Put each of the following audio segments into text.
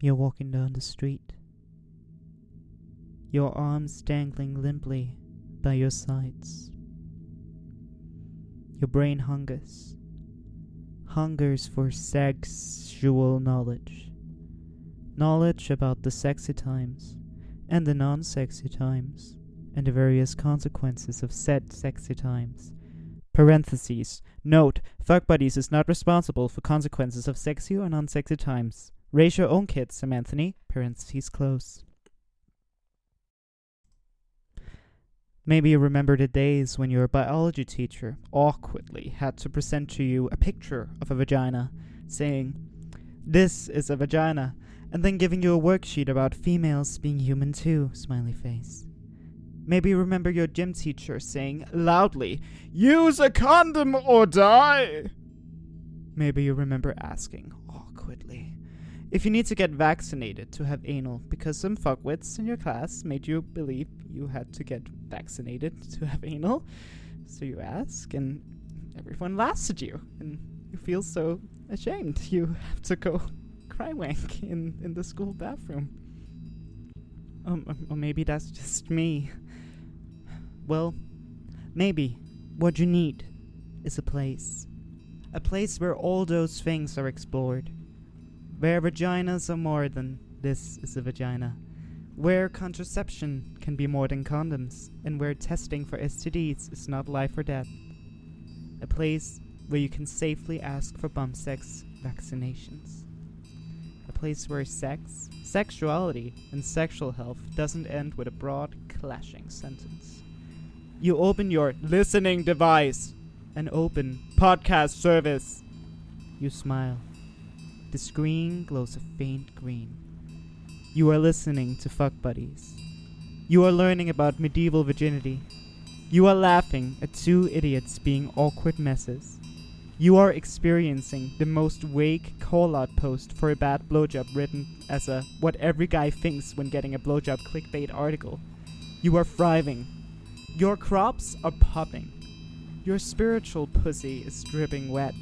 You're walking down the street, your arms dangling limply by your sides. Your brain hungers, hungers for sexual knowledge, knowledge about the sexy times and the non sexy times, and the various consequences of said sexy times. Parentheses. Note, Fuck Buddies is not responsible for consequences of sexy or non sexy times. Raise your own kids, Sam Anthony. Parentheses close. Maybe you remember the days when your biology teacher awkwardly had to present to you a picture of a vagina, saying, This is a vagina, and then giving you a worksheet about females being human too, smiley face. Maybe you remember your gym teacher saying loudly, Use a condom or die! Maybe you remember asking if you need to get vaccinated to have anal because some fuckwits in your class made you believe you had to get vaccinated to have anal. So you ask, and everyone laughs at you, and you feel so ashamed. You have to go cry wank in, in the school bathroom. Um, or maybe that's just me. Well, maybe what you need is a place. A place where all those things are explored. Where vaginas are more than this is a vagina. Where contraception can be more than condoms. And where testing for STDs is not life or death. A place where you can safely ask for bump sex vaccinations. A place where sex, sexuality, and sexual health doesn't end with a broad, clashing sentence. You open your listening device and open podcast service. You smile. The screen glows a faint green. You are listening to Fuck Buddies. You are learning about medieval virginity. You are laughing at two idiots being awkward messes. You are experiencing the most vague call out post for a bad blowjob written as a what every guy thinks when getting a blowjob clickbait article. You are thriving. Your crops are popping. Your spiritual pussy is dripping wet.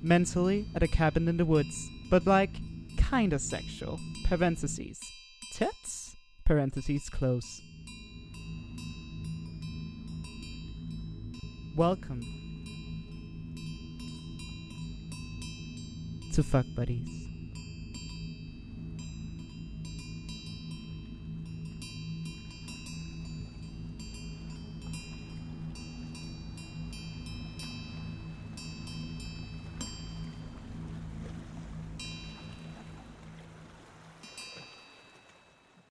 Mentally at a cabin in the woods, but like kinda sexual. Parentheses. Tits? Parentheses close. Welcome to Fuck Buddies.